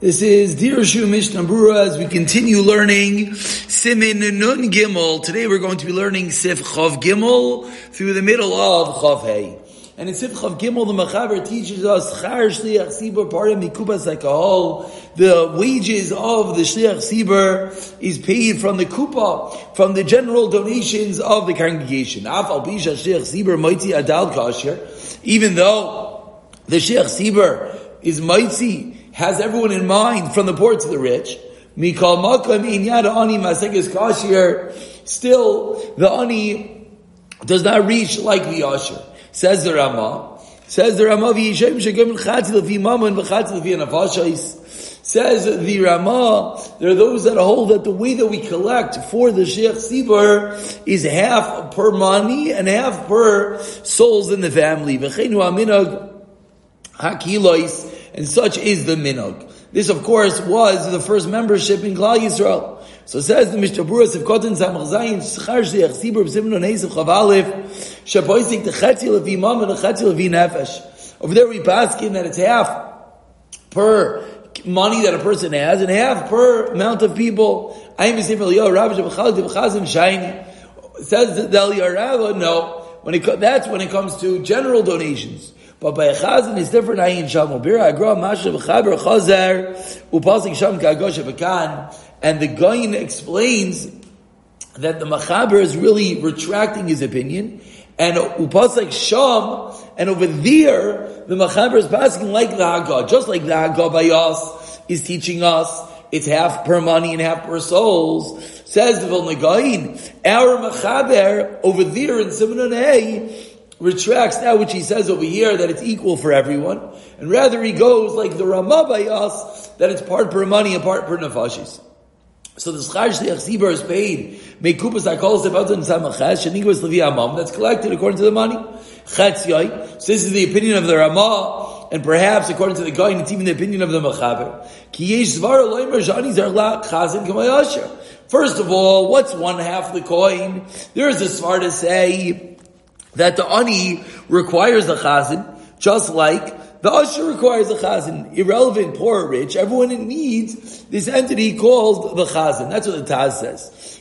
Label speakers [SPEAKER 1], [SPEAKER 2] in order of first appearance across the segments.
[SPEAKER 1] This is Dear Shu Mishnah Brura as we continue learning Simin Nun Gimel. Today we're going to be learning Sif Chav Gimel through the middle of Chav Hey. And in Sif Chav Gimel, the Machaber teaches us Char Shliach Sibur part of Mikubas Alcohol. The wages of the Shliach Sibur is paid from the Kupa, from the general donations of the congregation. Bisha Shliach Sibur Adal Kasher. Even though the Shliach Sibur is mighty has everyone in mind from the poor to the rich. Mikal kashir. Still, the ani does not reach like the usher. Says the Rama. Says the Rama v'yishem shegim chatzil v'imam and v'chatzil v'yanafashais. Says the Rama, there are those that hold that the way that we collect for the Sheikh Sibur is half per money and half per souls in the family. Hakilois and such is the minog. This, of course, was the first membership in Klal Yisrael. So says the Mishnah Berurah Kotten Samach Zayin Schar Shliach Sibur B'Simon Neisiv Chav Aleph Shapoisik Techetzi Levi Mam and Techetzi Levi Nefesh. Over there we pass in that it's half per money that a person has and half per amount of people. I am a Yisrael Eliyahu Rabbi Shabachal Tibachazim Shiny. Says the Eliyahu no. When it, that's when it comes to general donations. But by a chazan it's different. Ayin sham ubira agra masha v'chaber chazer upasik sham kagosha v'kan. And the Goyin explains that the machaber is really retracting his opinion. And upasik sham, and over there, the machaber is passing like the Haggah, just like the Haggah by us is teaching us. It's half per money and half per souls. Says the Vilna Gaon, our machaber over there in Simon A retracts that which he says over here that it's equal for everyone, and rather he goes like the Ramah by us that it's part per money and part per nefashis. So the schar shliach is paid. Mekupas akol sevaton samaches shenigvas levi amam. That's collected according to the money. Chetziyai. So this is the opinion of the Ramah, and perhaps according to the guy, it's even the opinion of the Mechaber. Ki yesh zvar loimer shani zarla chazim kamayasher. First of all, what's one half the coin? There is a svar to say that the ani requires the chazan, just like the usher requires a chazan. Irrelevant, poor or rich, everyone needs this entity called the chazan. That's what the Taz says.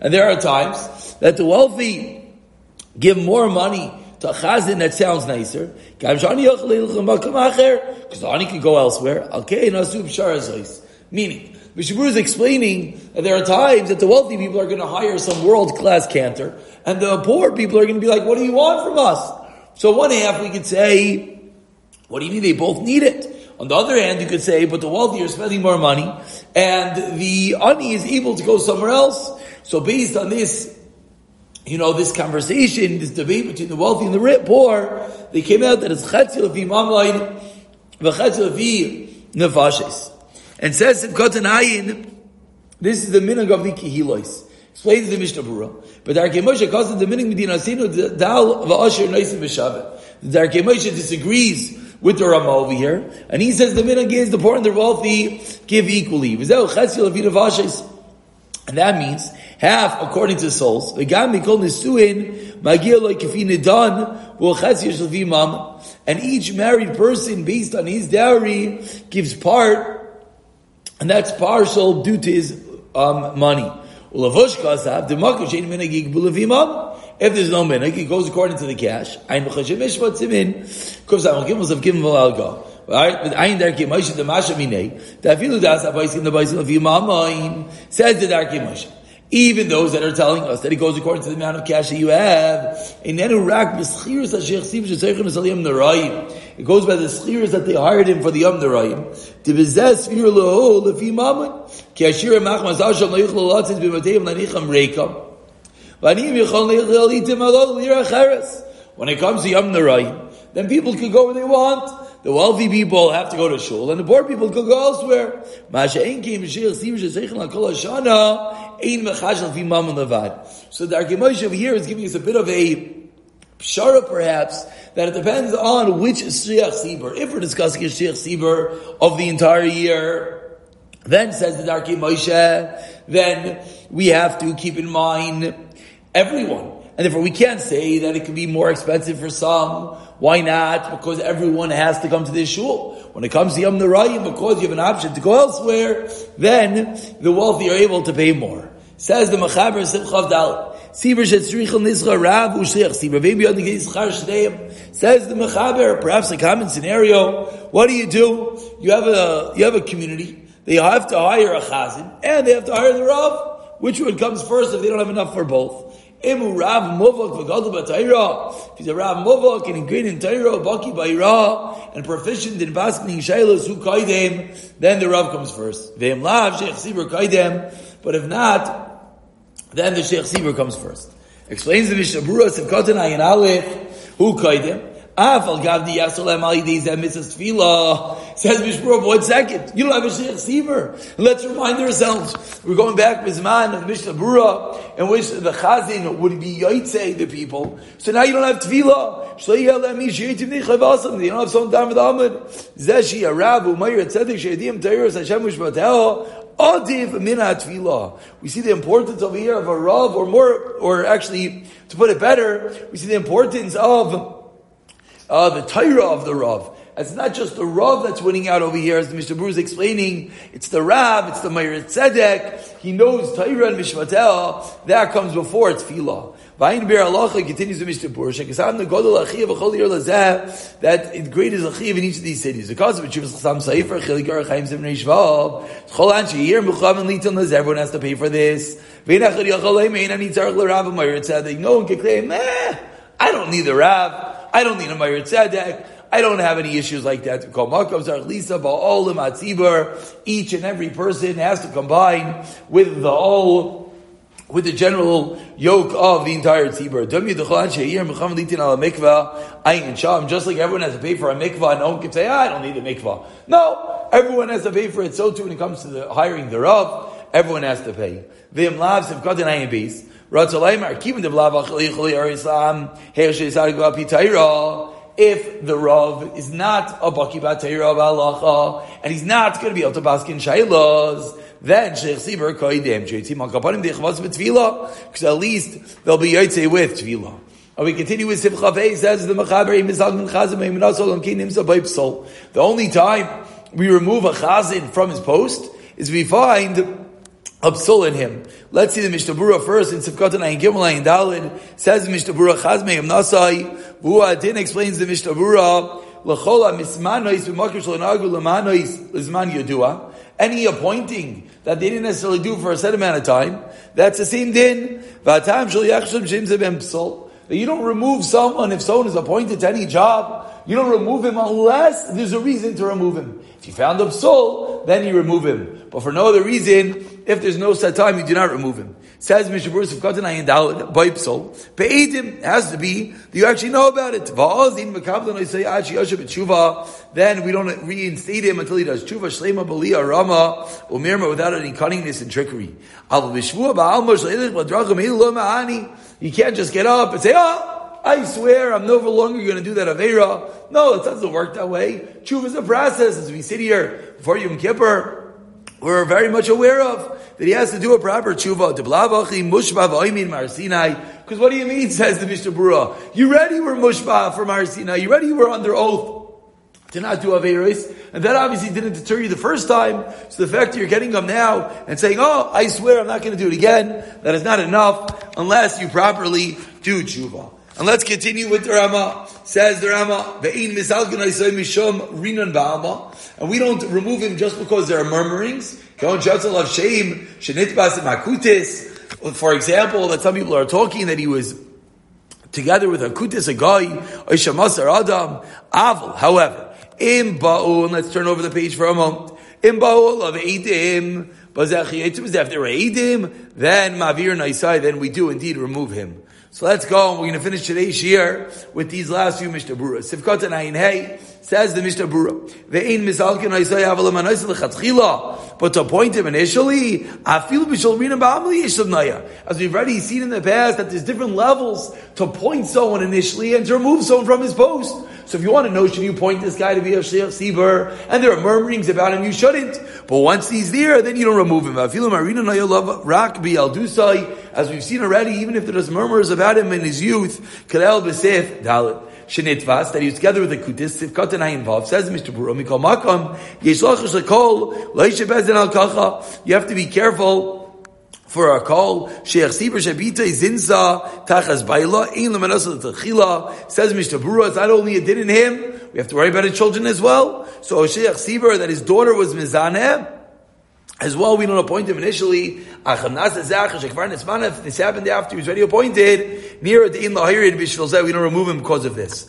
[SPEAKER 1] And there are times that the wealthy give more money to a chazan that sounds nicer. Because the ani can go elsewhere. Okay, meaning, Mishabur is explaining that there are times that the wealthy people are going to hire some world class cantor, and the poor people are going to be like, "What do you want from us?" So one half we could say, "What do you mean? They both need it." On the other hand, you could say, "But the wealthy are spending more money, and the ani is able to go somewhere else." So based on this, you know, this conversation, this debate between the wealthy and the poor, they came out that it's chetzil imam v'chetzil nefashes. And says in Kotan Ayin, this is the minhag of the Kihilois. Explains the Mishnah Berurah. But Darkei Moshe calls it the minhag Medina Sinu Dal Va'asher Noisim B'Shavet. The Moshe disagrees with the Rama over here, and he says the minhag is the poor and the wealthy give equally. And that means half according to souls. And each married person, based on his dowry, gives part and that's partial due to his um, money. If there's no minhag, he goes according to the cash. Gimel alga. Right? But of says the Darkei Moshe. Even those that are telling us that it goes according to the amount of cash that you have, it goes by the schliers that they hired him for the Yom cheres. When it comes to Yom Nerayim, then people can go where they want. The wealthy people have to go to shul, and the poor people can go elsewhere. Ein fi levad. So the Archimoshe over here is giving us a bit of a Shara perhaps that it depends on which Shriach Sibur. If we're discussing a Shriach Sibur of the entire year, then says the Darkei Moshe, then we have to keep in mind everyone. And therefore we can't say that it could be more expensive for some. Why not? Because everyone has to come to this shul. When it comes to Yom Narayim, because you have an option to go elsewhere, then the wealthy are able to pay more. Says the Mechaber Simchav Dal. Sibir shetzrichel nischa rav ushliach sibir shneim. Says the perhaps a common scenario. What do you do? You have a you have a community. They have to hire a chazan and they have to hire the rav. Which one comes first if they don't have enough for both? Imu Rav Muvak v'gadol b'Tayra. If he's a Rav Muvak and great in Tayra, Baki b'Ira, and proficient in basking Shailos who kaidem, then the Rav comes first. Ve'im lav Sheikh Sibur kaidem. But if not, then the Sheikh Sibur comes first. Explains the Mishnah Berurah Simkotan Ayin Aleph, who kaidem. Afal gavdi yasolem alidei zeh mitzvah tefillah. Says Mishmur, one second. You don't have a sheikh seaver. Let's remind ourselves. We're going back with Zman of Mishnah Berurah, in which the chazin would be yotzei the people. So now you don't have tefillah. You don't have someone down with Ahmed. Zeshi arabu mayir tzedek she'edim teiros Hashem mishbateo. Adiv mina tefillah. We see the importance over here of a rav, or more, or actually, to put it better, we see the importance of uh, the Torah of the Rav. It's not just the Rav that's winning out over here, as the Mishnah is explaining. It's the Rav, it's the Meir Tzedek. He knows Torah and Mishmatel. That comes before it's Filah. Vayin Bir Halacha continues the Mishnah Berurah. Shekasam the Godel Achiv Achol Yer Lazeh. That great is Achiv in each of these cities. The cause of it, Shivas Chasam Seifer, Chilik Gar Chaim Zim Reishvav. Chol Anshi Yer Mechav and Litan Lazeh. Everyone has to pay for this. Vein Achad Yachol Ein Ani Tzarech L'Rav Meir Tzedek. No one can claim, eh, I don't need the Rav. I don't need a Meir Tzedek. I don't have any issues like that. Each and every person has to combine with the all, with the general yoke of the entire tzibur. Just like everyone has to pay for a mikvah, no one can say, ah, I don't need a mikvah. No, everyone has to pay for it. So too when it comes to the hiring thereof, everyone has to pay. If the Rav is not a Baki Allah, and he's not going to be able to bask in Shailas, then Sheikh Sibir Koidem, Sheitzim Akapanim Dechvaz B'Tvilah, because at least they'll be Yotzei with Tvilah. And we continue with Sivcha Vei, says the Mechaber, The only time we remove a chazin from his post is we find Absul in him. Let's see the Mishnah Berurah first in Sivkot Ayin Gimel Ayin Dalid. Says Berurah Chazmei Nasai. Vua Din explains the Mishnah Berurah. L'chola mismanois b'makir shalanagu l'manois l'zman yodua. Any appointing that they didn't necessarily do for a set amount of time, that's the same din. V'atam shal yachshav shem zebem psal. That you don't remove someone if someone is appointed to any job. You don't remove him unless there's a reason to remove him. If you found a psal, then you remove him. But for no other reason, if there's no set time, you do not remove him. Says Mishabur of Katan Ayin Dalad, Baipsol, Be'edim has to be that you actually know about it. Then we don't reinstate him until he does tshuva, shlema, balia, rama, umirma, without any cunningness and trickery. You can't just get up and say, oh, I swear I'm no longer going to do that Avera. No, it doesn't work that way. Tshuva is a process. As we sit here before Yom Kippur, we're very much aware of that he has to do a proper tshuva. Because what do you mean, says the Mishnah? You ready were mushba for Mar Sinai. You ready were under oath to not do Averis. And that obviously didn't deter you the first time. So the fact that you're getting them now and saying, oh, I swear I'm not going to do it again, that is not enough unless you properly do tshuva. And let's continue with the Rama. Says the Rama, Ve'in mishum rinan ba'alma. and we don't remove him just because there are murmurings. For example, that some people are talking that he was together with a kutis, a guy, adam, avil. However, in ba'ul, let's turn over the page for a moment. In ba'ul of edim, if there are edim, then mavir naisai, then we do indeed remove him. So let's go. We're going to finish today's year with these last few Mishnah Buras. Sivkot and Ayin Hey says the Mishnah Bura. Ve'in misalkin oisay avalam anoisay lechatchila. But to appoint him initially, b'shol rina ba'amli yishavnaya. As we've already seen in the past, that there's different levels to appoint someone initially and to remove someone from his post. So if you want to know, should you appoint this guy to be a Sibur, and there are murmurings about him, you shouldn't. But once he's there, then you don't remove him. As we've seen already, even if there's murmurs about him in his youth, Kalel B'Sif Dalit. Shenitvas, that he was together with the Kutis, Sivkat and I involved, says Mr. Buro, Mikol Makam, Yeshlachish Lekol, Leisha Bezin Al Kacha. You have to be careful for a call. Sheikh Sibir Shabita Zinsa Tachas Baila Ein Lemanasa Tachila says Mr. Bura. It's not only a did in him, we have to worry about his children as well. So Sheikh Sibir that his daughter was Mizaneh. As well, we don't appoint him initially. This happened after he was already appointed. Near the in lahirid b'shvil we don't remove him because of this.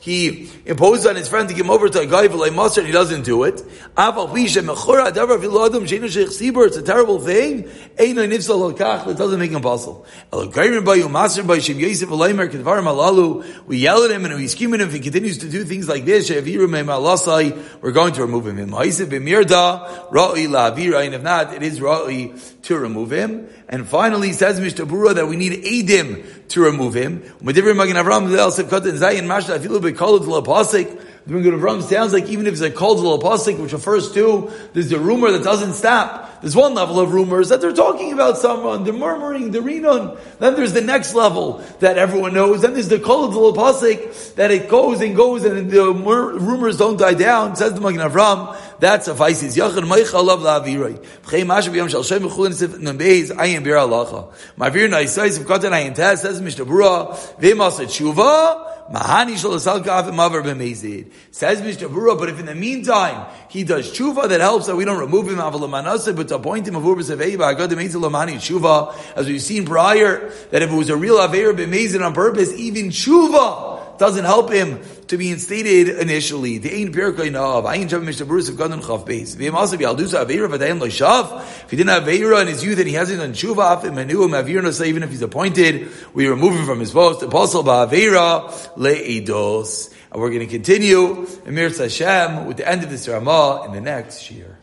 [SPEAKER 1] He imposed on his friend to give him over to a guy and he doesn't do it. It's a terrible thing. It doesn't make him puzzle. We yell at him and we scheme at him if he continues to do things like this. We're going to remove him. And if not, it is to remove him. And finally, he says Mr. Bura that we need Adim to remove him. The Ringgit of Ram sounds like even if it's a called Pasik, which refers to, there's a rumor that doesn't stop. There's one level of rumors that they're talking about someone, they're murmuring, they're rinon. Then there's the next level that everyone knows. Then there's the called Pasik that it goes and goes and the rumors don't die down. Says the Magen Avram, that suffices. Yachad Meicha Lav La'aviroi. B'chei Masha B'yam Shal Shem B'chul Nisif Nambeis Ayin Bir Alacha. Ma'avir Naisais V'katan Ayin Taz says Mishnah Bura V'emas Tshuva Mahani Shalasal Kaf Mavar B'mezid. Says Mishnah Bura, but if in the meantime he does tshuva that helps that we don't remove him Avalamanasa, but to appoint him Avur B'Savei Ba'agad B'mezid Lamani Tshuva, as we've seen prior, that if it was a real Aveir B'mezid on purpose, even tshuva doesn't help him to be instated initially. The Ein Pirkei Nav, Ein Jav Mishnah Berurah of Gadon Chav Beis. V'yem also B'Aldusa Aveira V'dayin Lo Shav. If he didn't have Aveira in his youth and he hasn't done Tshuva, Af Menu Avir No even if he's appointed, we remove him from his post. Apostle Ba'Aveira Le'idos. And we're going to continue Emir Hashem with the end of this Ramah in the next year.